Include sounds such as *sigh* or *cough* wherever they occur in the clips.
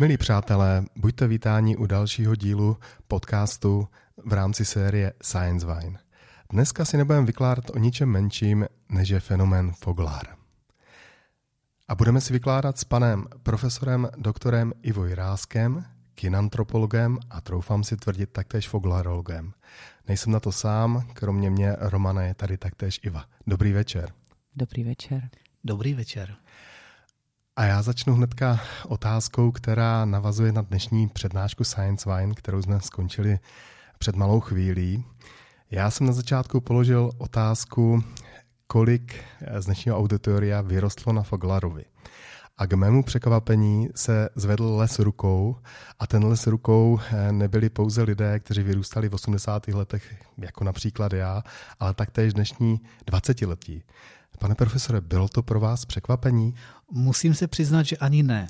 Milí přátelé, buďte vítáni u dalšího dílu podcastu v rámci série Science Vine. Dneska si nebudeme vykládat o ničem menším, než je fenomén Foglar. A budeme si vykládat s panem profesorem doktorem Ivo Jiráskem, kinantropologem a troufám si tvrdit taktéž foglarologem. Nejsem na to sám, kromě mě Romana je tady taktéž Iva. Dobrý večer. Dobrý večer. Dobrý večer. A já začnu hnedka otázkou, která navazuje na dnešní přednášku Science Wine, kterou jsme skončili před malou chvílí. Já jsem na začátku položil otázku, kolik z dnešního auditoria vyrostlo na Foglarovi. A k mému překvapení se zvedl les rukou a ten les rukou eh, nebyli pouze lidé, kteří vyrůstali v 80. letech, jako například já, ale taktéž dnešní 20 letí. Pane profesore, bylo to pro vás překvapení? Musím se přiznat, že ani ne.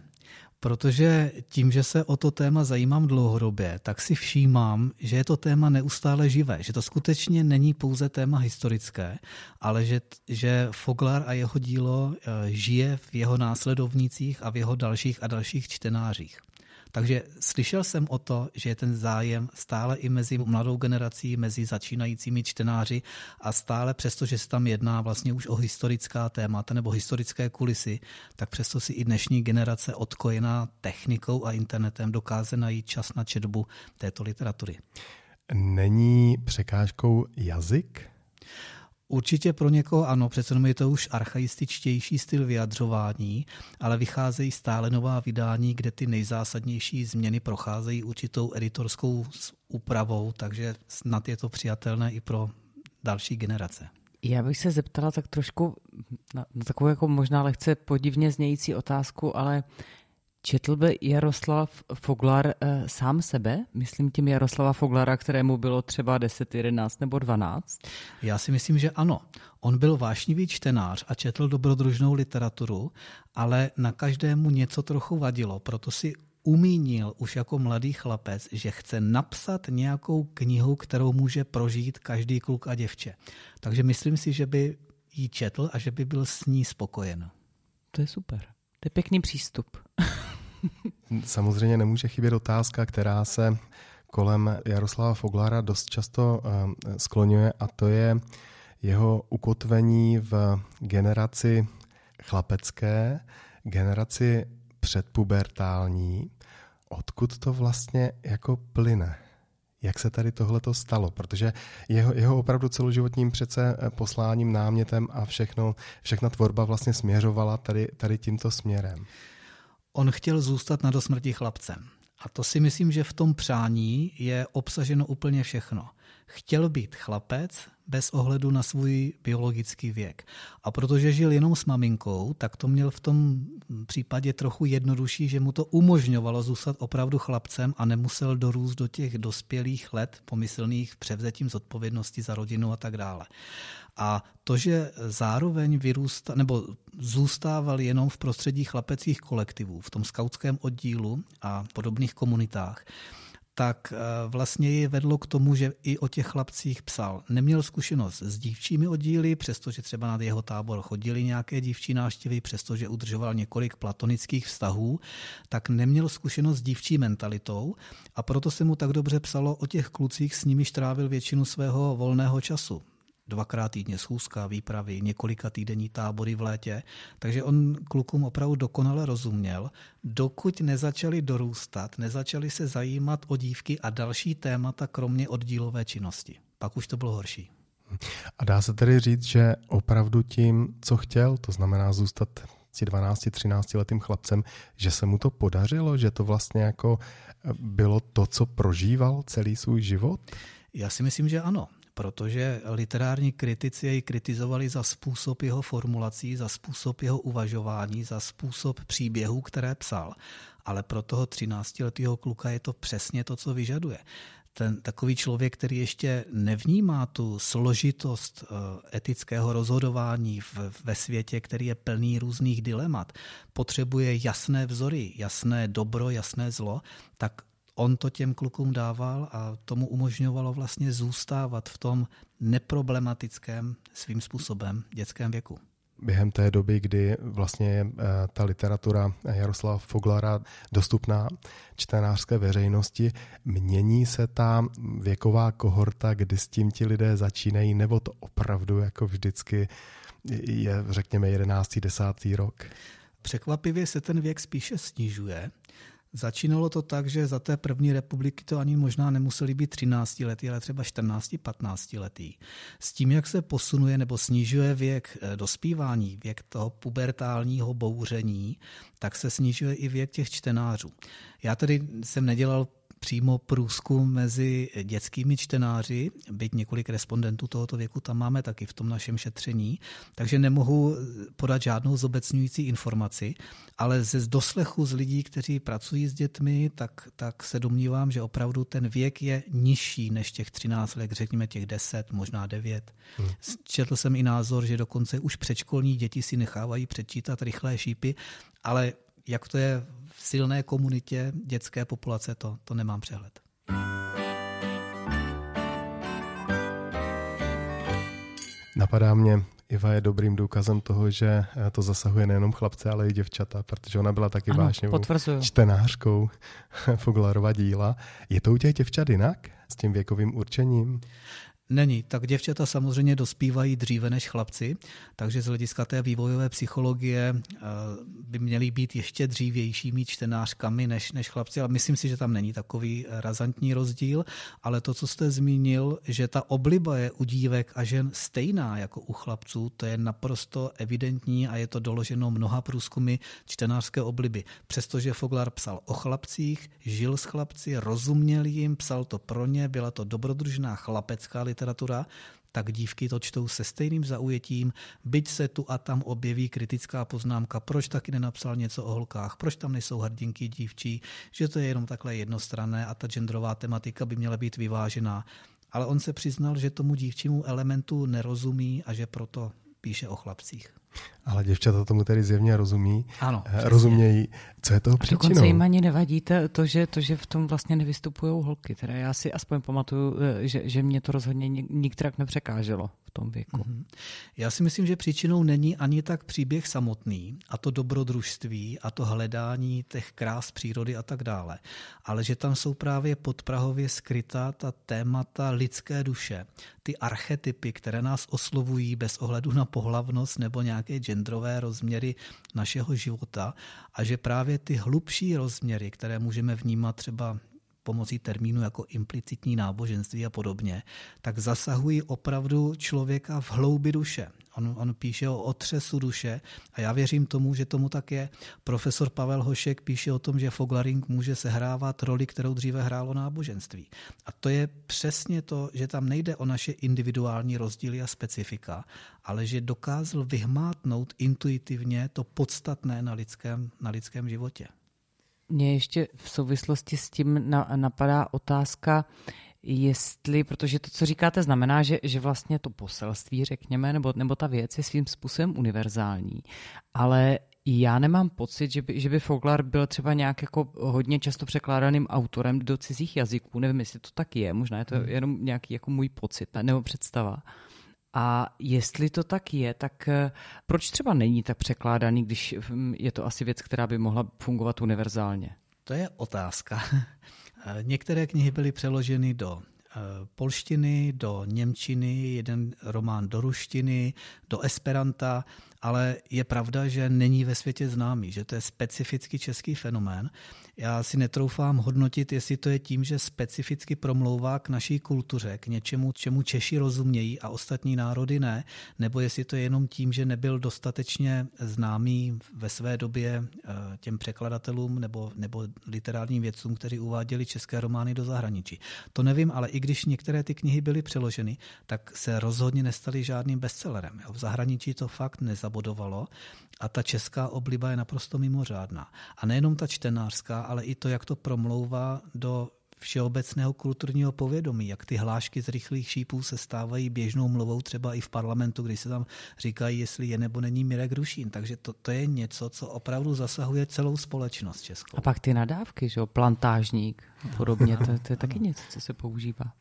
Protože tím, že se o to téma zajímám dlouhodobě, tak si všímám, že je to téma neustále živé, že to skutečně není pouze téma historické, ale že, že Foglar a jeho dílo eh, žije v jeho následovnících a v jeho dalších a dalších čtenářích. Takže slyšel jsem o to, že je ten zájem stále i mezi mladou generací, mezi začínajícími čtenáři a stále přesto, že se tam jedná vlastně už o historická témata nebo historické kulisy, tak přesto si i dnešní generace odkojená technikou a internetem dokáže najít čas na četbu této literatury. Není překážkou jazyk? Určitě pro někoho ano, přece je to už archaističtější styl vyjadřování, ale vycházejí stále nová vydání, kde ty nejzásadnější změny procházejí určitou editorskou úpravou, takže snad je to přijatelné i pro další generace. Já bych se zeptala tak trošku na, na takovou jako možná lehce podivně znějící otázku, ale Četl by Jaroslav Foglar e, sám sebe? Myslím tím Jaroslava Foglara, kterému bylo třeba 10, 11 nebo 12? Já si myslím, že ano. On byl vášnivý čtenář a četl dobrodružnou literaturu, ale na každému něco trochu vadilo, proto si umínil už jako mladý chlapec, že chce napsat nějakou knihu, kterou může prožít každý kluk a děvče. Takže myslím si, že by ji četl a že by byl s ní spokojen. To je super. To je pěkný přístup. *laughs* *laughs* Samozřejmě nemůže chybět otázka, která se kolem Jaroslava Foglara dost často eh, skloňuje a to je jeho ukotvení v generaci chlapecké, generaci předpubertální. Odkud to vlastně jako plyne? Jak se tady tohle to stalo? Protože jeho, jeho opravdu celoživotním přece eh, posláním, námětem a všechno, všechna tvorba vlastně směřovala tady, tady tímto směrem. On chtěl zůstat na dosmrti chlapcem. A to si myslím, že v tom přání je obsaženo úplně všechno. Chtěl být chlapec bez ohledu na svůj biologický věk. A protože žil jenom s maminkou, tak to měl v tom případě trochu jednodušší, že mu to umožňovalo zůstat opravdu chlapcem a nemusel dorůst do těch dospělých let pomyslných převzetím zodpovědnosti za rodinu a tak dále. A to, že zároveň vyrůsta, nebo zůstával jenom v prostředí chlapeckých kolektivů, v tom skautském oddílu a podobných komunitách, tak eh, vlastně je vedlo k tomu, že i o těch chlapcích psal. Neměl zkušenost s dívčími oddíly, přestože třeba na jeho tábor chodili nějaké dívčí návštěvy, přestože udržoval několik platonických vztahů, tak neměl zkušenost s dívčí mentalitou a proto se mu tak dobře psalo o těch klucích, s nimiž trávil většinu svého volného času dvakrát týdně schůzka, výpravy, několika týdenní tábory v létě. Takže on klukům opravdu dokonale rozuměl, dokud nezačali dorůstat, nezačali se zajímat o dívky a další témata, kromě oddílové činnosti. Pak už to bylo horší. A dá se tedy říct, že opravdu tím, co chtěl, to znamená zůstat 12-13 letým chlapcem, že se mu to podařilo, že to vlastně jako bylo to, co prožíval celý svůj život? Já si myslím, že ano protože literární kritici jej kritizovali za způsob jeho formulací, za způsob jeho uvažování, za způsob příběhů, které psal. Ale pro toho 13-letého kluka je to přesně to, co vyžaduje ten takový člověk, který ještě nevnímá tu složitost eh, etického rozhodování v, ve světě, který je plný různých dilemat, potřebuje jasné vzory, jasné dobro, jasné zlo, tak on to těm klukům dával a tomu umožňovalo vlastně zůstávat v tom neproblematickém svým způsobem dětském věku. během té doby, kdy vlastně je eh, ta literatura Jaroslava Foglara dostupná čtenářské veřejnosti, mění se ta věková kohorta, kdy s tím ti lidé začínají, nebo to opravdu jako vždycky je, řekněme, 11. 10. rok? Překvapivě se ten věk spíše snižuje. Začínalo to tak, že za té první republiky to ani možná nemuseli být 13 letý, ale třeba 14, 15 letý. S tím, jak se posunuje nebo snižuje věk eh, dospívání, věk toho pubertálního bouření, tak se snižuje i věk těch čtenářů. Já tedy jsem nedělal přímo průzkum mezi dětskými čtenáři, byť několik respondentů tohoto věku tam máme taky v tom našem šetření, takže nemohu podat žádnou zobecňující informaci, ale ze doslechu z lidí, kteří pracují s dětmi, tak, tak se domnívám, že opravdu ten věk je nižší než těch 13 let, řekněme těch 10, možná 9. Hmm. Četl jsem i názor, že dokonce už předškolní děti si nechávají přečítat rychlé šípy, ale jak to je silné komunitě dětské populace, to, to nemám přehled. Napadá mě, Iva je dobrým důkazem toho, že eh, to zasahuje nejenom chlapce, ale i děvčata, protože ona byla taky ano, vážně čtenářkou *laughs* Foglarova díla. Je to u těch děvčat jinak s tím věkovým určením? Není. Tak děvčata samozřejmě dospívají dříve než chlapci, takže z hlediska té vývojové psychologie eh, by měly být ještě dřívějšími čtenářkami než, než chlapci, ale myslím si, že tam není takový razantní rozdíl, ale to, co jste zmínil, že ta obliba je u dívek a žen stejná jako u chlapců, to je naprosto evidentní a je to doloženo mnoha průzkumy čtenářské obliby. Přestože Foglar psal o chlapcích, žil s chlapci, rozuměl jim, psal to pro ně, byla to dobrodružná chlapecká literatura, tak dívky to čtou se stejným zaujetím, byť se tu a tam objeví kritická poznámka, proč taky nenapsal něco o holkách, proč tam nejsou hrdinky dívčí, že to je jenom takhle jednostranné a ta genderová tematika by měla být vyvážená. Ale on se přiznal, že tomu dívčímu elementu nerozumí a že proto píše o chlapcích. Ale děvčata tomu tedy zjevně rozumí. Ano. Eh, rozumějí, co je toho příčinou. Dokonce jim ani nevadí to, že, to, že v tom vlastně nevystupují holky. Teda já si aspoň pamatuju, eh, že, že mě to rozhodně nikterak nepřekáželo v tom věku. Mm-hmm. Já si myslím, že příčinou není ani tak příběh samotný a to dobrodružství a to hledání těch krás přírody a tak dále, ale že tam jsou právě podprahově skrytá ta témata lidské duše, ty archetypy, které nás oslovují bez ohledu na pohlavnost nebo nějaké genderové rozměry našeho života a že právě ty hlubší rozměry, které můžeme vnímat třeba pomocí termínu jako implicitní náboženství a podobně, tak zasahují opravdu člověka v hloubi duše. On, on píše o otřesu duše a já věřím tomu, že tomu tak je. Profesor Pavel Hošek píše o tom, že Foglaring může sehrávat roli, kterou dříve hrálo náboženství. A to je přesně to, že tam nejde o naše individuální rozdíly a specifika, ale že dokázal vyhmátnout intuitivně to podstatné na lidském, na lidském životě. Mně ještě v souvislosti s tím napadá otázka, jestli, protože to, co říkáte, znamená, že, že vlastně to poselství, řekněme, nebo, nebo ta věc je svým způsobem univerzální, ale já nemám pocit, že by, že by Foglar byl třeba nějak jako hodně často překládaným autorem do cizích jazyků. Nevím, jestli to tak je, možná je to hmm. jenom nějaký jako můj pocit nebo představa. A jestli to tak je, tak eh, proč třeba není tak překládaný, když hm, je to asi věc, která by mohla fungovat univerzálně? To je otázka. *laughs* Některé knihy byly přeloženy do eh, polštiny, do němčiny, jeden román do ruštiny, do esperanta, ale je pravda, že není ve světě známý, že to je specificky český fenomén. Já si netroufám hodnotit, jestli to je tím, že specificky promlouvá k naší kultuře, k něčemu, čemu Češi rozumějí a ostatní národy ne, nebo jestli to je jenom tím, že nebyl dostatečně známý ve své době eh, těm překladatelům nebo, nebo literárním vědcům, kteří uváděli české romány do zahraničí. To nevím, ale i když některé ty knihy byly přeloženy, tak se rozhodně nestaly žádným bestsellerem. V zahraničí to fakt nezabodovalo a ta česká obliba je naprosto mimořádná. A nejenom ta čtenářská, ale i to, jak to promlouvá do všeobecného kulturního povědomí, jak ty hlášky z rychlých šípů se stávají běžnou mluvou třeba i v parlamentu, kdy se tam říkají, jestli je nebo není Mirek Rušín. Takže to, to je něco, co opravdu zasahuje celou společnost českou. A pak ty nadávky, že jo, plantážník a podobně, to, to je taky něco, co se používá.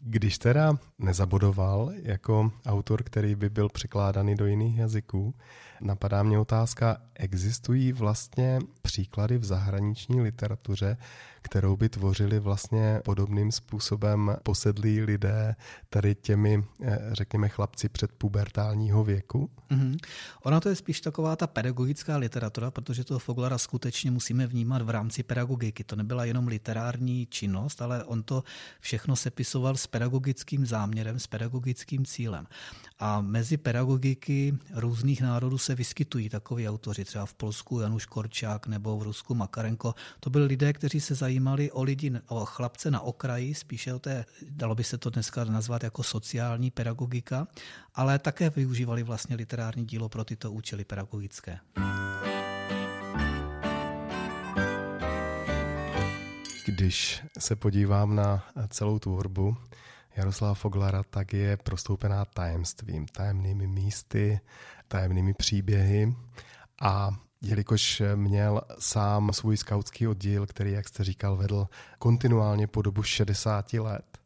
Když teda nezabodoval jako autor, který by byl překládaný do jiných jazyků, napadá mě otázka, existují vlastně příklady v zahraniční literatuře, kterou by tvořili vlastně podobným způsobem posedlí lidé tady těmi, eh, řekněme, chlapci předpubertálního věku? Mm-hmm. Ona to je spíš taková ta pedagogická literatura, protože toho Foglara skutečně musíme vnímat v rámci pedagogiky. To nebyla jenom literární činnost, ale on to všechno sepisoval s pedagogickým záměrem, s pedagogickým cílem. A mezi pedagogiky různých národů se vyskytují takoví autoři, třeba v Polsku Januš Korčák nebo v Rusku Makarenko. To byli lidé, kteří se zajímali o lidi, o chlapce na okraji, spíše o té, dalo by se to dneska nazvat jako sociální pedagogika, ale také využívali vlastně literární dílo pro tyto účely pedagogické. Když se podívám na celou tvorbu Jaroslava Foglara, tak je prostoupená tajemstvím, tajemnými místy, tajemnými příběhy. A jelikož měl sám svůj skautský oddíl, který, jak jste říkal, vedl kontinuálně po dobu 60 let,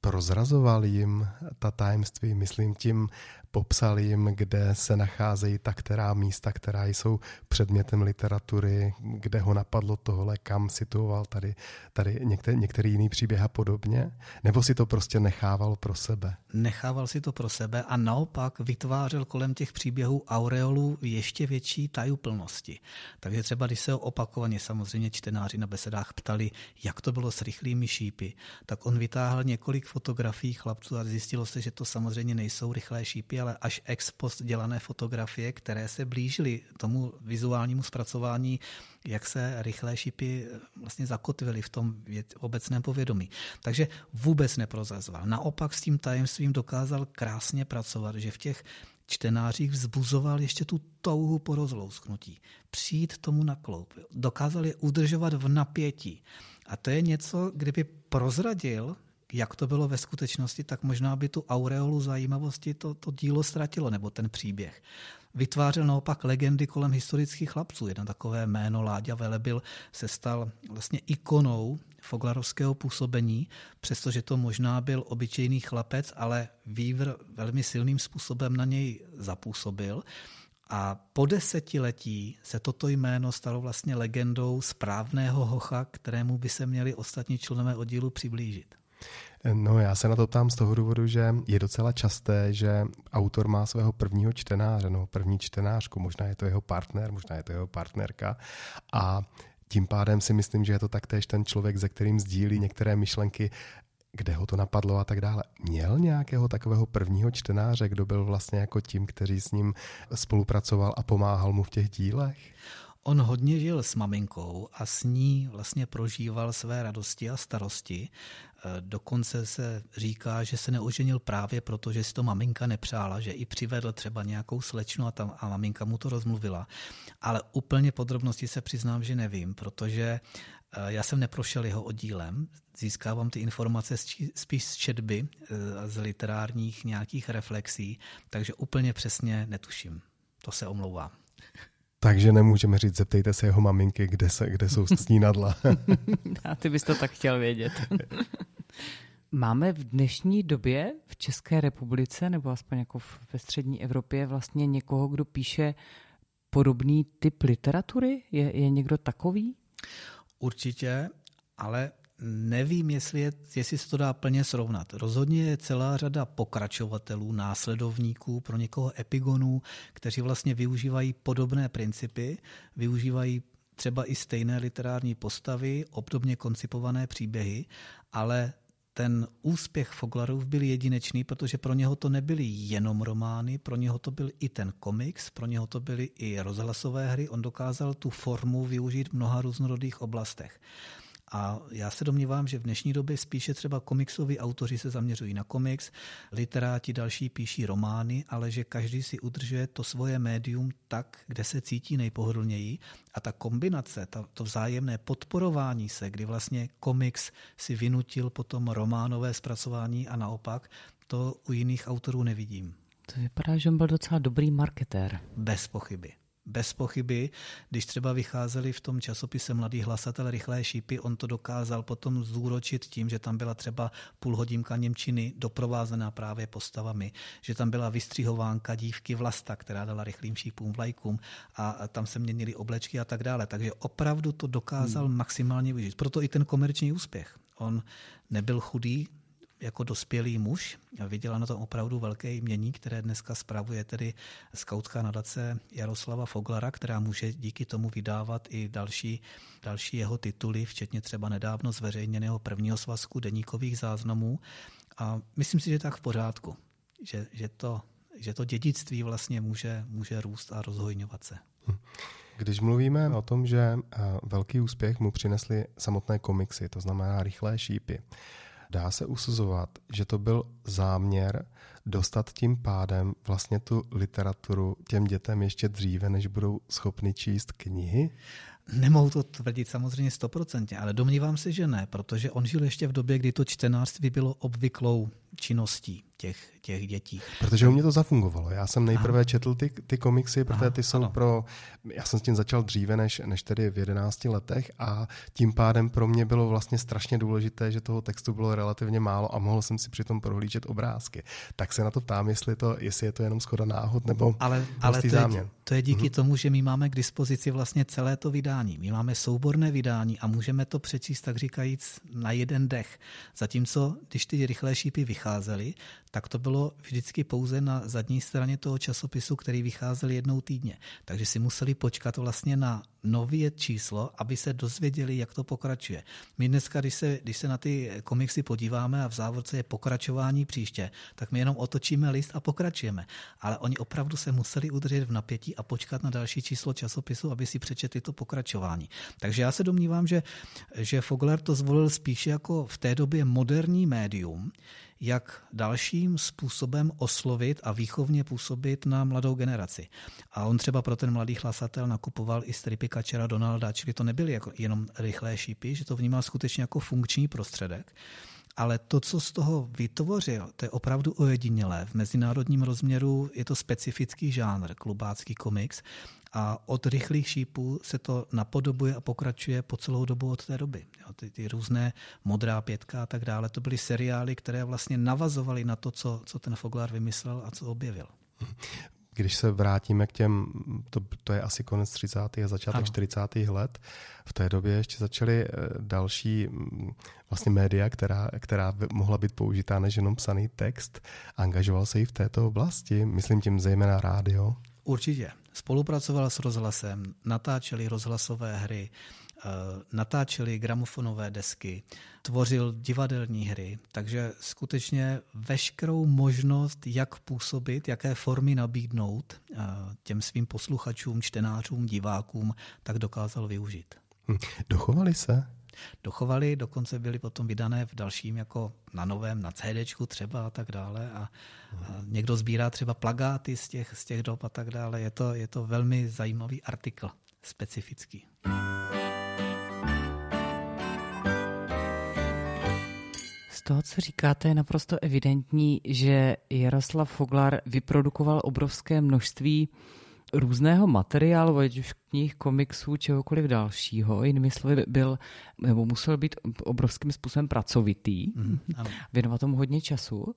prozrazoval jim ta tajemství, myslím tím popsal jim, kde se nacházejí ta která místa, která jsou předmětem literatury, kde ho napadlo tohle, kam situoval tady, tady některý, některý jiný příběh a podobně? Nebo si to prostě nechával pro sebe? Nechával si to pro sebe a naopak vytvářel kolem těch příběhů aureolu ještě větší tajuplnosti. Takže třeba, když se opakovaně samozřejmě čtenáři na besedách ptali, jak to bylo s rychlými šípy, tak on vytáhl několik fotografií chlapců a zjistilo se, že to samozřejmě nejsou rychlé šípy, ale až ex post dělané fotografie, které se blížily tomu vizuálnímu zpracování, jak se rychlé šipy vlastně zakotvily v tom obecném povědomí. Takže vůbec neprozazoval. Naopak s tím tajemstvím dokázal krásně pracovat, že v těch čtenářích vzbuzoval ještě tu touhu po rozlousknutí. Přijít tomu na kloup. Dokázal je udržovat v napětí. A to je něco, kdyby prozradil jak to bylo ve skutečnosti, tak možná by tu aureolu zajímavosti to, to dílo ztratilo, nebo ten příběh. Vytvářel naopak legendy kolem historických chlapců. Jedno takové jméno Láďa Velebil se stal vlastně ikonou foglarovského působení, přestože to možná byl obyčejný chlapec, ale Vývr velmi silným způsobem na něj zapůsobil. A po desetiletí se toto jméno stalo vlastně legendou správného hocha, kterému by se měli ostatní členové oddílu přiblížit. No já se na to ptám z toho důvodu, že je docela časté, že autor má svého prvního čtenáře, no první čtenářku, možná je to jeho partner, možná je to jeho partnerka a tím pádem si myslím, že je to taktéž ten člověk, ze kterým sdílí některé myšlenky, kde ho to napadlo a tak dále. Měl nějakého takového prvního čtenáře, kdo byl vlastně jako tím, který s ním spolupracoval a pomáhal mu v těch dílech? On hodně žil s maminkou a s ní vlastně prožíval své radosti a starosti. E, dokonce se říká, že se neoženil právě proto, že si to maminka nepřála, že i přivedl třeba nějakou slečnu a, tam, a maminka mu to rozmluvila. Ale úplně podrobnosti se přiznám, že nevím, protože e, já jsem neprošel jeho oddílem, získávám ty informace spíš z četby, e, z literárních nějakých reflexí, takže úplně přesně netuším. To se omlouvám. Takže nemůžeme říct, zeptejte se jeho maminky, kde, se, kde jsou snídadla. *laughs* A ty bys to tak chtěl vědět. *laughs* Máme v dnešní době v České republice, nebo aspoň jako ve střední Evropě, vlastně někoho, kdo píše podobný typ literatury? Je, je někdo takový? Určitě, ale Nevím, jestli, je, jestli se to dá plně srovnat. Rozhodně je celá řada pokračovatelů, následovníků, pro někoho epigonů, kteří vlastně využívají podobné principy, využívají třeba i stejné literární postavy, obdobně koncipované příběhy, ale ten úspěch Foglarův byl jedinečný, protože pro něho to nebyly jenom romány, pro něho to byl i ten komiks, pro něho to byly i rozhlasové hry. On dokázal tu formu využít v mnoha různorodých oblastech. A já se domnívám, že v dnešní době spíše třeba komiksoví autoři se zaměřují na komiks, literáti další píší romány, ale že každý si udržuje to svoje médium tak, kde se cítí nejpohodlněji. A ta kombinace, ta, to vzájemné podporování se, kdy vlastně komiks si vynutil potom románové zpracování a naopak, to u jiných autorů nevidím. To vypadá, že on byl docela dobrý marketér. Bez pochyby bez pochyby, když třeba vycházeli v tom časopise Mladý hlasatel rychlé šípy, on to dokázal potom zúročit tím, že tam byla třeba půlhodinka Němčiny doprovázená právě postavami, že tam byla vystřihovánka dívky Vlasta, která dala rychlým šípům vlajkům a tam se měnily oblečky a tak dále. Takže opravdu to dokázal hmm. maximálně vyžít. Proto i ten komerční úspěch. On nebyl chudý, jako dospělý muž a viděla na tom opravdu velké jmění, které dneska spravuje tedy skautská nadace Jaroslava Foglara, která může díky tomu vydávat i další, další jeho tituly, včetně třeba nedávno zveřejněného prvního svazku deníkových záznamů. A myslím si, že tak v pořádku, že, že, to, že to dědictví vlastně může, může růst a rozhojňovat se. Když mluvíme o tom, že eh, velký úspěch mu přinesly samotné komiksy, to znamená rychlé šípy, Dá se usuzovat, že to byl záměr dostat tím pádem vlastně tu literaturu těm dětem ještě dříve, než budou schopni číst knihy? Nemohu to tvrdit samozřejmě stoprocentně, ale domnívám se, že ne, protože on žil ještě v době, kdy to čtenářství bylo obvyklou činností těch, těch dětí. Protože u mě to zafungovalo. Já jsem nejprve Aha. četl ty, ty komiksy, protože ty jsou ano. pro... Já jsem s tím začal dříve, než, než tedy v 11 letech a tím pádem pro mě bylo vlastně strašně důležité, že toho textu bylo relativně málo a mohl jsem si přitom prohlížet obrázky. Tak se na to ptám, jestli, to, jestli je to jenom schoda náhod nebo ale, ale to, je, to je díky mhm. tomu, že my máme k dispozici vlastně celé to vydání. My máme souborné vydání a můžeme to přečíst, tak říkajíc, na jeden dech. Zatímco, když ty rychlé šípy vycházely, tak to bylo vždycky pouze na zadní straně toho časopisu, který vycházel jednou týdně. Takže si museli počkat vlastně na nové číslo, aby se dozvěděli, jak to pokračuje. My dneska, když se, když se na ty komiksy podíváme a v závorce je pokračování příště, tak my jenom otočíme list a pokračujeme. Ale oni opravdu se museli udržet v napětí a počkat na další číslo časopisu, aby si přečetli to pokračování. Takže já se domnívám, že, že Fogler to zvolil spíše jako v té době moderní médium, jak dalším způsobem oslovit a výchovně působit na mladou generaci. A on třeba pro ten mladý hlasatel nakupoval i stripy Kačera Donalda, čili to nebyly jako jenom rychlé šípy, že to vnímal skutečně jako funkční prostředek. Ale to, co z toho vytvořil, to je opravdu ojedinělé. V mezinárodním rozměru je to specifický žánr, klubácký komiks. A od rychlých šípů se to napodobuje a pokračuje po celou dobu od té doby. Jo, ty, ty různé modrá pětka a tak dále, to byly seriály, které vlastně navazovaly na to, co, co ten Foglar vymyslel a co objevil. Když se vrátíme k těm, to, to je asi konec 30. a začátek ano. 40. let, v té době ještě začaly eh, další mm, vlastně média, která, která mohla být použitá než jenom psaný text. Angažoval se i v této oblasti, myslím tím zejména rádio. Určitě. Spolupracoval s rozhlasem, natáčeli rozhlasové hry, natáčeli gramofonové desky, tvořil divadelní hry, takže skutečně veškerou možnost, jak působit, jaké formy nabídnout eh, těm svým posluchačům, čtenářům, divákům, tak dokázal využít. Hm. Dochovali se? Dochovali, dokonce byly potom vydané v dalším jako na novém, na CD třeba a tak dále a, a někdo sbírá třeba plagáty z těch, z těch dob a tak dále. Je to, je to velmi zajímavý artikl, specifický. Z toho, co říkáte, je naprosto evidentní, že Jaroslav Foglar vyprodukoval obrovské množství různého materiálu, ať už knih, komiksů, čehokoliv dalšího. Jinými slovy byl, nebo musel být obrovským způsobem pracovitý, mm, věnovat tomu hodně času.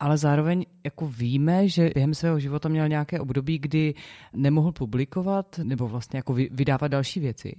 Ale zároveň jako víme, že během svého života měl nějaké období, kdy nemohl publikovat nebo vlastně jako vydávat další věci.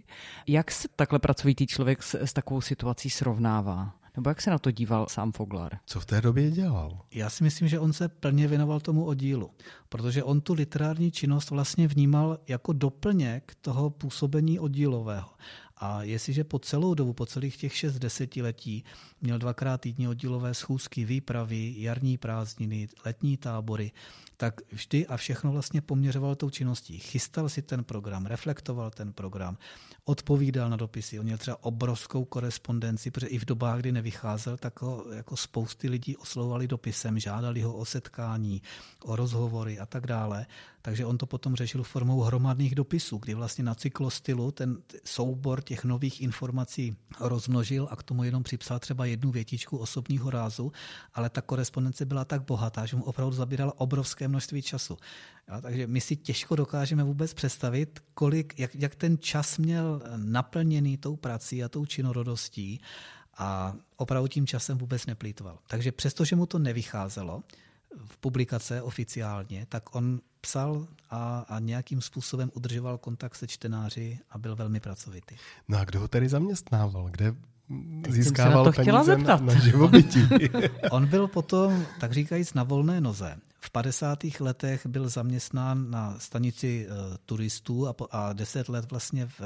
Jak se takhle pracovitý člověk s, s takovou situací srovnává? Nebo jak se na to díval sám Foglar? Co v té době dělal? Já si myslím, že on se plně věnoval tomu oddílu, protože on tu literární činnost vlastně vnímal jako doplněk toho působení oddílového. A jestliže po celou dobu, po celých těch šest desetiletí měl dvakrát týdně oddílové schůzky, výpravy, jarní prázdniny, letní tábory, tak vždy a všechno vlastně poměřoval tou činností. Chystal si ten program, reflektoval ten program, odpovídal na dopisy. On měl třeba obrovskou korespondenci, protože i v dobách, kdy nevycházel, tak ho jako spousty lidí oslovovali dopisem, žádali ho o setkání, o rozhovory a tak dále. Takže on to potom řešil formou hromadných dopisů, kdy vlastně na cyklostylu ten soubor těch nových informací rozmnožil a k tomu jenom připsal třeba jednu větičku osobního rázu, ale ta korespondence byla tak bohatá, že mu opravdu zabírala obrovské množství času. Jo, takže my si těžko dokážeme vůbec představit, kolik, jak, jak ten čas měl naplněný tou prací a tou činorodostí a opravdu tím časem vůbec neplýtval. Takže přestože mu to nevycházelo v publikace oficiálně, tak on psal a, a nějakým způsobem udržoval kontakt se čtenáři a byl velmi pracovitý. No a kdo ho tedy zaměstnával? Kde získával na to chtěla zeptat. na, na *laughs* živobytí? *laughs* On byl potom, tak říkajíc, na volné noze. V 50. letech byl zaměstnán na stanici uh, turistů a, po, a deset let vlastně v,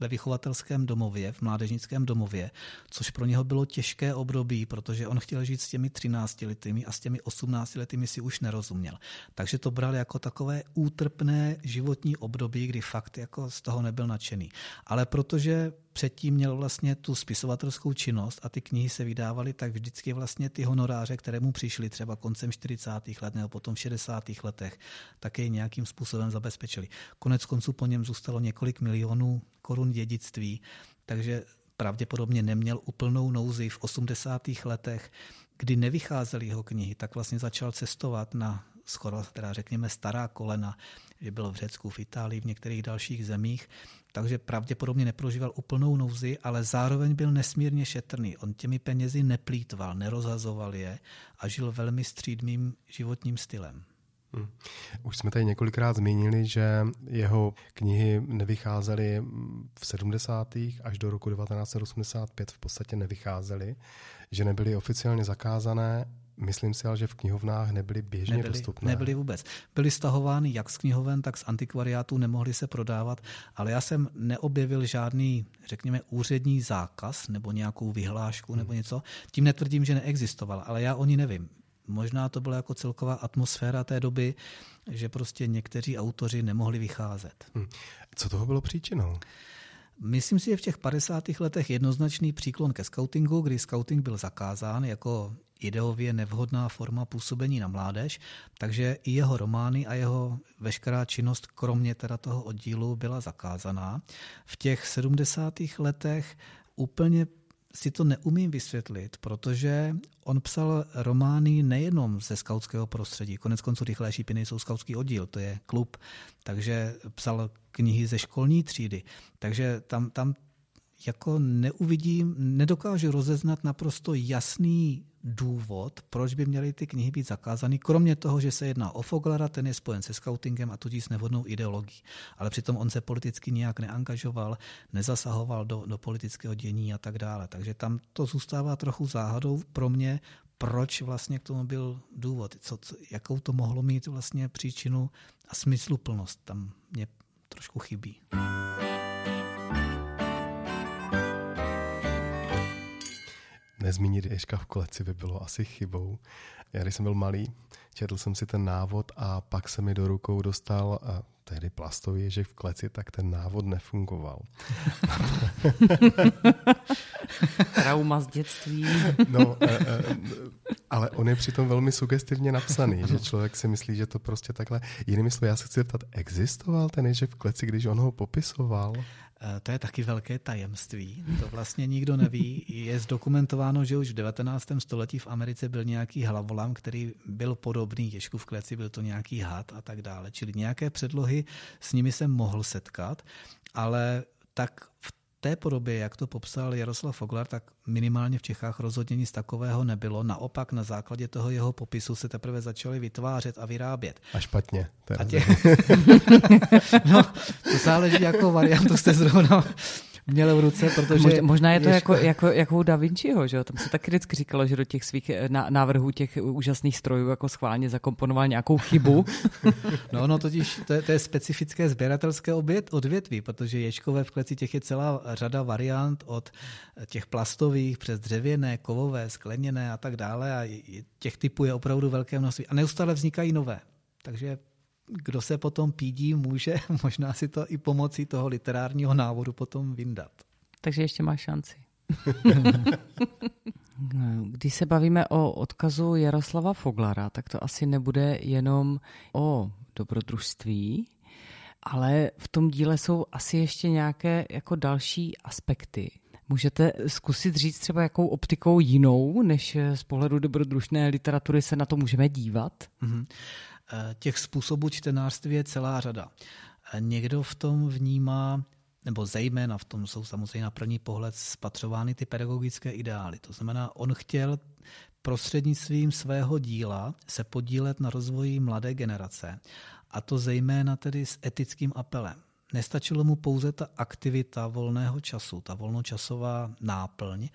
ve vychovatelském domově, v mládežnickém domově, což pro něho bylo těžké období, protože on chtěl žít s těmi 13 letými a s těmi 18 letými si už nerozuměl. Takže to bral jako takové útrpné životní období, kdy fakt jako z toho nebyl nadšený. Ale protože předtím měl vlastně tu spisovatelskou činnost a ty knihy se vydávaly, tak vždycky vlastně ty honoráře, které mu přišly třeba koncem 40. let nebo potom v 60. letech, také nějakým způsobem zabezpečili. Konec konců po něm zůstalo několik milionů korun dědictví, takže pravděpodobně neměl úplnou nouzi v 80. letech, kdy nevycházely jeho knihy, tak vlastně začal cestovat na skoro, teda řekněme, stará kolena, že byl v Řecku, v Itálii, v některých dalších zemích, takže pravděpodobně neprožíval úplnou nouzi, ale zároveň byl nesmírně šetrný. On těmi penězi neplýtval, nerozhazoval je a žil velmi střídmým životním stylem. Hmm. Už jsme tady několikrát zmínili, že jeho knihy nevycházely v 70. až do roku 1985 v podstatě nevycházely, že nebyly oficiálně zakázané Myslím si ale, že v knihovnách nebyly běžně nebyly, dostupné. Nebyly vůbec. Byly stahovány jak z knihoven, tak z antikvariátů, nemohly se prodávat, ale já jsem neobjevil žádný, řekněme, úřední zákaz nebo nějakou vyhlášku hmm. nebo něco. Tím netvrdím, že neexistoval, ale já o ní nevím. Možná to byla jako celková atmosféra té doby, že prostě někteří autoři nemohli vycházet. Hmm. Co toho bylo příčinou? Myslím si, že v těch 50. letech jednoznačný příklon ke scoutingu, kdy scouting byl zakázán jako ideově nevhodná forma působení na mládež, takže i jeho romány a jeho veškerá činnost, kromě teda toho oddílu, byla zakázaná. V těch 70. letech úplně si to neumím vysvětlit, protože on psal romány nejenom ze skautského prostředí. Konec konců Rychlé šípiny jsou skautský oddíl, to je klub, takže psal knihy ze školní třídy. Takže tam, tam jako neuvidím, nedokážu rozeznat naprosto jasný důvod, proč by měly ty knihy být zakázány, kromě toho, že se jedná o Foglara, ten je spojen se scoutingem a tudíž s nevhodnou ideologií. Ale přitom on se politicky nijak neangažoval, nezasahoval do, do politického dění a tak dále. Takže tam to zůstává trochu záhadou pro mě, proč vlastně k tomu byl důvod, co, co, jakou to mohlo mít vlastně příčinu a smysluplnost. Tam mě trošku chybí. Nezmínit Ježka v koleci by bylo asi chybou. Já když jsem byl malý, četl jsem si ten návod a pak se mi do rukou dostal a tehdy plastový ježek v kleci, tak ten návod nefungoval. *laughs* Trauma z dětství. No, e, e, ale on je přitom velmi sugestivně napsaný, *laughs* že člověk si myslí, že to prostě takhle... Jinými slovy, já se chci zeptat, existoval ten ježek v kleci, když on ho popisoval? Eh, to je taky velké tajemství. To vlastně nikdo neví. Je zdokumentováno, že už v 19. století v Americe byl nějaký hlavolam, který byl podobný ježku v kleci, byl to nějaký had a tak dále. Čili nějaké předlohy s nimi jsem mohl setkat, ale tak v té podobě, jak to popsal Jaroslav Foglar, tak minimálně v Čechách rozhodně nic takového nebylo. Naopak na základě toho jeho popisu se teprve začaly vytvářet a vyrábět. A špatně. A tě... *laughs* no, to záleží, jakou variantu jste zrovna měl v ruce, protože... Možná, možná je to jako, jako, jako u Da Vinciho, že jo? Tam se taky vždycky říkalo, že do těch svých eh, návrhů těch úžasných strojů jako schválně zakomponoval nějakou chybu. *laughs* no, no totiž to je, to je specifické sběratelské odvětví, protože ječkové v kleci těch je celá řada variant od těch plastových přes dřevěné, kovové, skleněné a tak dále a těch typů je opravdu velké množství a neustále vznikají nové. Takže kdo se potom pídí, může *laughs* možná si to i pomocí toho literárního návodu potom vyndat. Takže ještě máš šanci. *laughs* Když se bavíme o odkazu Jaroslava Foglara, tak to asi nebude jenom o dobrodružství, ale v tom díle jsou asi ještě nějaké jako další aspekty. Můžete zkusit říct třeba, jakou optikou jinou, než z pohledu dobrodružné literatury se na to můžeme dívat? Mm-hmm. Těch způsobů čtenářství je celá řada. Eh, někdo v tom vnímá nebo zejména v tom jsou samozřejmě na první pohled spatřovány ty pedagogické ideály. To znamená, on chtěl prostřednictvím svého díla se podílet na rozvoji mladé generace a to zejména tedy s etickým apelem. Nestačilo mu pouze ta aktivita volného času, ta volnočasová náplň,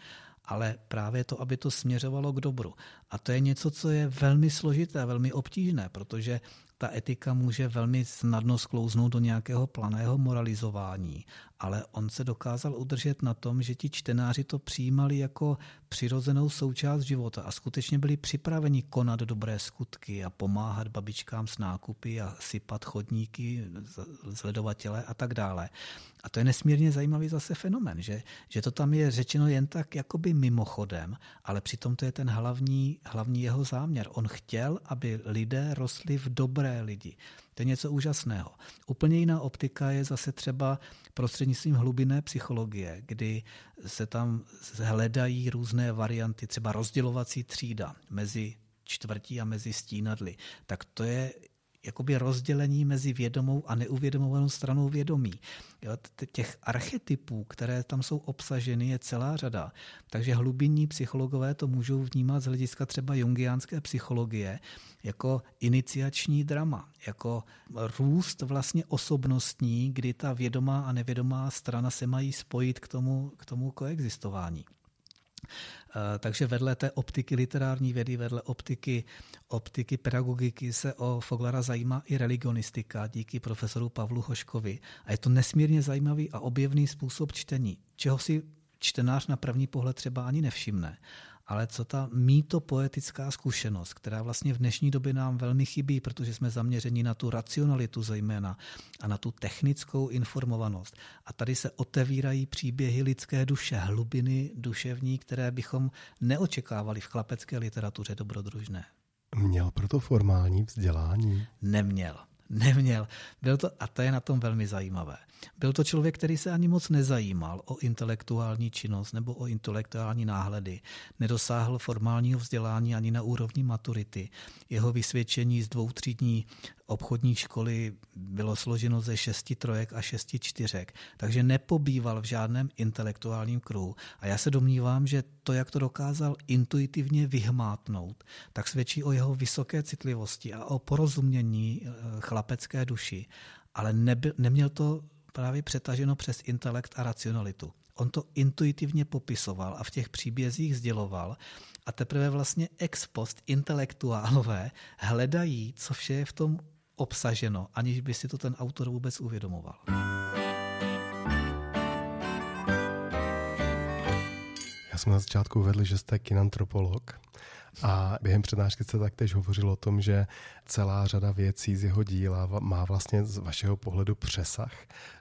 ale právě to, aby to směřovalo k dobru. A to je něco, co je velmi složité, velmi obtížné, protože ta etika může velmi snadno sklouznout do nějakého planého moralizování, ale on se dokázal udržet na tom, že ti čtenáři to přijímali jako přirozenou součást života a skutečně byli připraveni konat dobré skutky a pomáhat babičkám s nákupy a sypat chodníky, zledovatele a tak dále. A to je nesmírně zajímavý zase fenomen, že, že to tam je řečeno jen tak jakoby mimochodem, ale přitom to je ten hlavní, hlavní jeho záměr. On chtěl, aby lidé rostli v dobré lidi. To je něco úžasného. Úplně jiná optika je zase třeba prostřednictvím hlubinné psychologie, kdy se tam hledají různé varianty, třeba rozdělovací třída mezi čtvrtí a mezi stínadly. Tak to je jakoby rozdělení mezi vědomou a neuvědomovanou stranou vědomí. Jo, těch archetypů, které tam jsou obsaženy, je celá řada. Takže hlubinní psychologové to můžou vnímat z hlediska třeba jungiánské psychologie jako iniciační drama, jako růst vlastně osobnostní, kdy ta vědomá a nevědomá strana se mají spojit k tomu, k tomu koexistování. Eh, takže vedle té optiky literární vědy, vedle optiky, optiky pedagogiky se o Foglara zajímá i religionistika díky profesoru Pavlu Hoškovi. A je to nesmírně zajímavý a objevný způsob čtení, čeho si čtenář na první pohled třeba ani nevšimne ale co ta mýto poetická zkušenost, která vlastně v dnešní době nám velmi chybí, protože jsme zaměřeni na tu racionalitu zejména a na tu technickou informovanost. A tady se otevírají příběhy lidské duše, hlubiny duševní, které bychom neočekávali v chlapecké literatuře dobrodružné. Měl proto formální vzdělání? Neměl neměl. Byl to, a to je na tom velmi zajímavé. Byl to člověk, který se ani moc nezajímal o intelektuální činnost nebo o intelektuální náhledy. Nedosáhl formálního vzdělání ani na úrovni maturity. Jeho vysvědčení z dvou třídní obchodní školy bylo složeno ze šesti trojek a šesti čtyřek, takže nepobýval v žádném intelektuálním kruhu. A já se domnívám, že to, jak to dokázal intuitivně vyhmátnout, tak svědčí o jeho vysoké citlivosti a o porozumění eh, chlapecké duši, ale nebyl, neměl to právě přetaženo přes intelekt a racionalitu. On to intuitivně popisoval a v těch příbězích sděloval a teprve vlastně ex post intelektuálové hledají, co vše je v tom obsaženo, aniž by si to ten autor vůbec uvědomoval. Jsem na začátku uvedl, že jste kinantropolog. A během přednášky se taktéž hovořilo o tom, že celá řada věcí z jeho díla má vlastně z vašeho pohledu přesah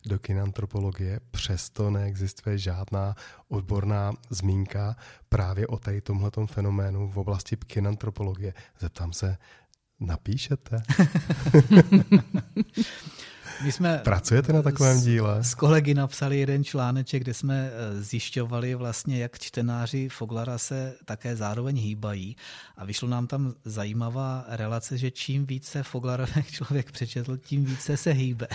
do kinantropologie, přesto neexistuje žádná odborná zmínka právě o tady tomhletom fenoménu v oblasti kinantropologie. Zeptám se, napíšete? *laughs* My jsme Pracujete na takovém díle? S kolegy napsali jeden článeček, kde jsme eh, zjišťovali vlastně, jak čtenáři Foglara se také zároveň hýbají a vyšlo nám tam zajímavá relace, že čím více Foglarovek *laughs* člověk přečetl, tím více se hýbe.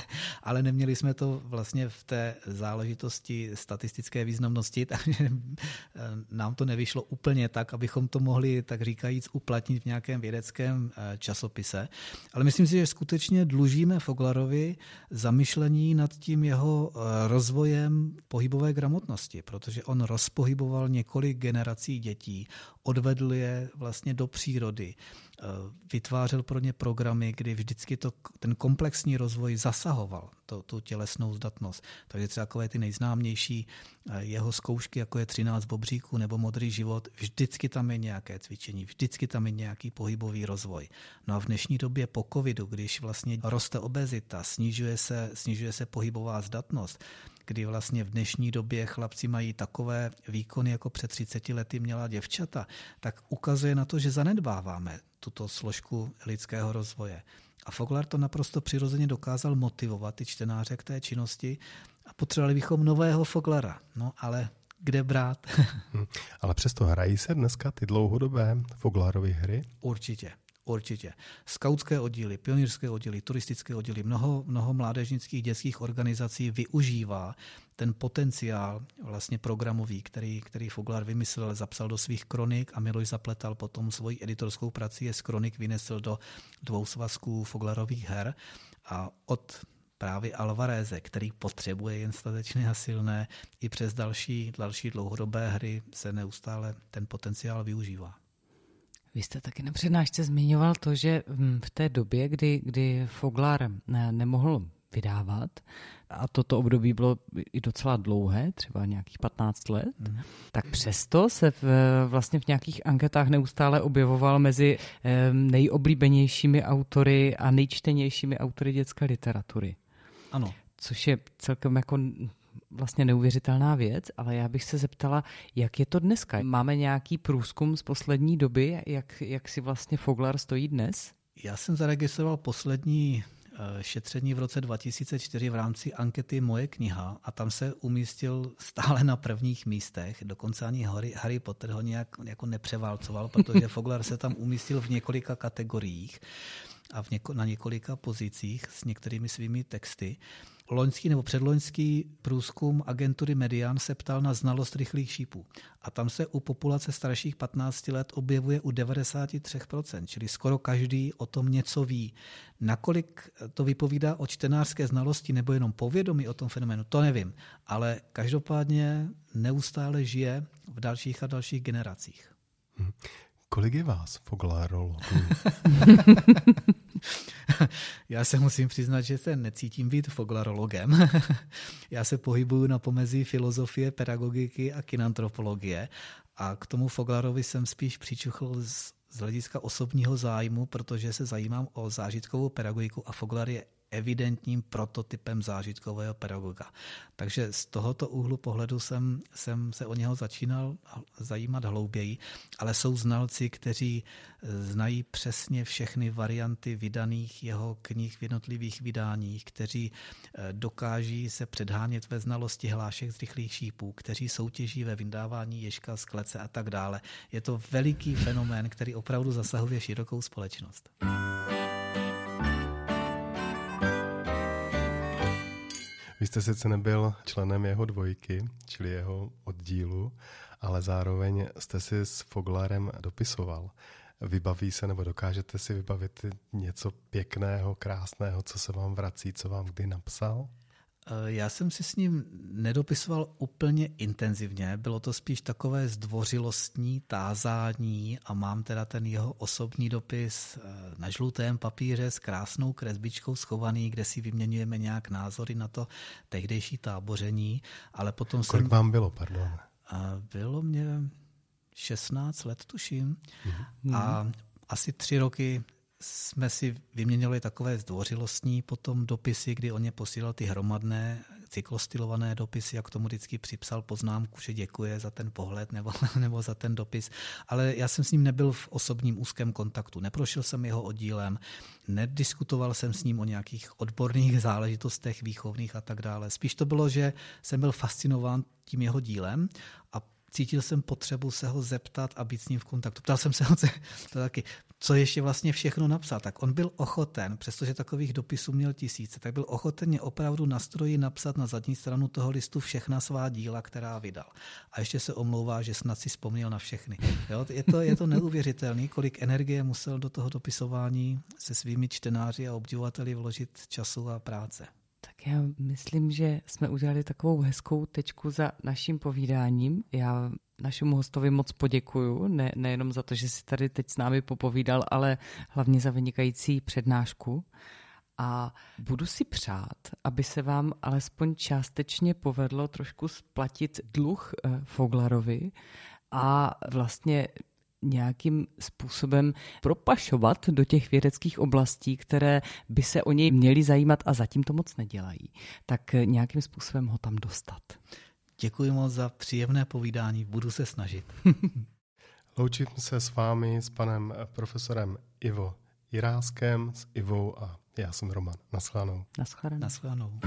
Ale neměli jsme to vlastně v té záležitosti statistické významnosti, *laughs* takže eh, nám to nevyšlo úplně tak, abychom to mohli, tak říkajíc, uplatnit v nějakém vědeckém eh, časopise. Ale myslím si, že skutečně dlužíme Foglarovi zamyšlení nad tím jeho eh, rozvojem pohybové gramotnosti, protože on rozpohyboval několik generací dětí, odvedl je vlastně do přírody, vytvářel pro ně programy, kdy vždycky to, ten komplexní rozvoj zasahoval to, tu tělesnou zdatnost. Takže třeba takové ty nejznámější eh, jeho zkoušky, jako je 13 bobříků nebo modrý život, vždycky tam je nějaké cvičení, vždycky tam je nějaký pohybový rozvoj. No a v dnešní době po covidu, když vlastně roste obezita, snižuje se, snižuje se pohybová zdatnost, kdy vlastně v dnešní době chlapci mají takové výkony, jako před 30 lety měla děvčata, tak ukazuje na to, že zanedbáváme tuto složku lidského rozvoje. A Foglar to naprosto přirozeně dokázal motivovat ty čtenáře k té činnosti a potřebovali bychom nového Foglara. No ale kde brát? *laughs* Hm, ale přesto hrají se dneska ty dlouhodobé Foglarovy hry? Určitě. Určitě. Skautské oddíly, pionýrské oddíly, turistické oddíly, mnoho, mnoho mládežnických dětských organizací využívá ten potenciál vlastně programový, který, který Foglar vymyslel, zapsal do svých kronik a Miloš Zapletal potom svoji editorskou prací je z kronik vynesl do dvou svazků Foglarových her a od právě Alvareze, který potřebuje jen statečné a silné, i přes další, další dlouhodobé hry se neustále ten potenciál využívá. Vy jste taky na přednášce zmiňoval to, že v té době, kdy, kdy Foglar nemohl vydávat, a toto období bylo i docela dlouhé, třeba nějakých 15 let, mm. tak přesto se v, vlastně v nějakých anketách neustále objevoval mezi nejoblíbenějšími autory a nejčtenějšími autory dětské literatury. Ano. Což je celkem jako vlastně neuvěřitelná věc, ale já bych se zeptala, jak je to dneska? Máme nějaký průzkum z poslední doby, jak, jak si vlastně Foglar stojí dnes? Já jsem zaregistroval poslední eh, šetření v roce 2004 v rámci ankety Moje kniha a tam se umístil stále na prvních místech. Dokonce ani Harry, Harry Potter ho nějak jako nepřeválcoval, protože *laughs* Foglar se tam umístil v několika kategoriích a v něko, na několika pozicích s některými svými texty loňský nebo předloňský průzkum agentury Median se ptal na znalost rychlých šípů. A tam se u populace starších 15 let objevuje u 93%, čili skoro každý o tom něco ví. Nakolik to vypovídá o čtenářské znalosti nebo jenom povědomí o tom fenoménu, to nevím. Ale každopádně neustále žije v dalších a dalších generacích. Hm. Kolik je vás, Foglarologů? *laughs* *laughs* *laughs* Já se musím přiznat, že se necítím být foglarologem. *laughs* Já se pohybuju na pomezí filozofie, pedagogiky a kinantropologie a k tomu Foglarovi jsem spíš přičuchl z, z hlediska osobního zájmu, protože se zajímám o zážitkovou pedagogiku a Foglar je evidentním prototypem zážitkového pedagoga. Takže z tohoto úhlu pohledu jsem, jsem se o něho začínal zajímat hlouběji, ale jsou znalci, kteří eh, znají přesně všechny varianty vydaných jeho knih v jednotlivých vydáních, kteří eh, dokáží se předhánět ve znalosti hlášek z rychlých šípů, kteří soutěží ve vydávání ježka z klece a tak dále. Je to veliký fenomén, který opravdu zasahuje širokou společnost. Vy jste sice nebyl členem jeho dvojky, čili jeho oddílu, ale zároveň jste si s Foglarem dopisoval. Vybaví se nebo dokážete si vybavit něco pěkného, krásného, co se vám vrací, co vám kdy napsal? Eh, já jsem si s ním nedopisoval úplně intenzivně, bylo to spíš takové zdvořilostní tázání a mám teda ten jeho osobní dopis eh, na žlutém papíře s krásnou kresbičkou schovaný, kde si vyměňujeme nějak názory na to tehdejší táboření, ale potom Kolik jsem... vám bylo, pardon? Bylo mě 16 let, tuším. Mm-hmm. A asi tři roky jsme si vyměnili takové zdvořilostní potom dopisy, kdy on mě posílal ty hromadné cyklostylované dopisy, jak tomu vždycky připsal poznámku, že děkuje za ten pohled nebo, *laughs* nebo za ten dopis. Ale já jsem s ním nebyl v osobním úzkém kontaktu. Neprošel jsem jeho oddílem, nediskutoval jsem s ním o nějakých odborných záležitostech výchovných a tak dále. Spíš to bylo, že jsem byl fascinován tím jeho dílem a cítil jsem potřebu se ho zeptat a být s ním v kontaktu. Ptal jsem se ho, to taky, co ještě vlastně všechno napsal. Tak on byl ochoten, přestože takových dopisů měl tisíce, tak byl ochoten mě opravdu na stroji napsat na zadní stranu toho listu všechna svá díla, která vydal. A ještě se omlouvá, že snad si vzpomněl na všechny. Jo? Je, to, je to neuvěřitelný, kolik energie musel do toho dopisování se svými čtenáři a obdivovateli vložit času a práce. Tak já myslím, že jsme udělali takovou hezkou tečku za naším povídáním. Já našemu hostovi moc poděkuju, ne, nejenom za to, že si tady teď s námi popovídal, ale hlavně za vynikající přednášku. A budu si přát, aby se vám alespoň částečně povedlo trošku splatit dluh eh, Foglarovi a vlastně nějakým způsobem propašovat do těch vědeckých oblastí, které by se o něj měly zajímat a zatím to moc nedělají, tak nějakým způsobem ho tam dostat. Děkuji moc za příjemné povídání, budu se snažit. *laughs* Loučím se s vámi, s panem profesorem Ivo Jiráskem, s Ivou a já jsem Roman. Naschledanou. Naschledanou. Naschledanou.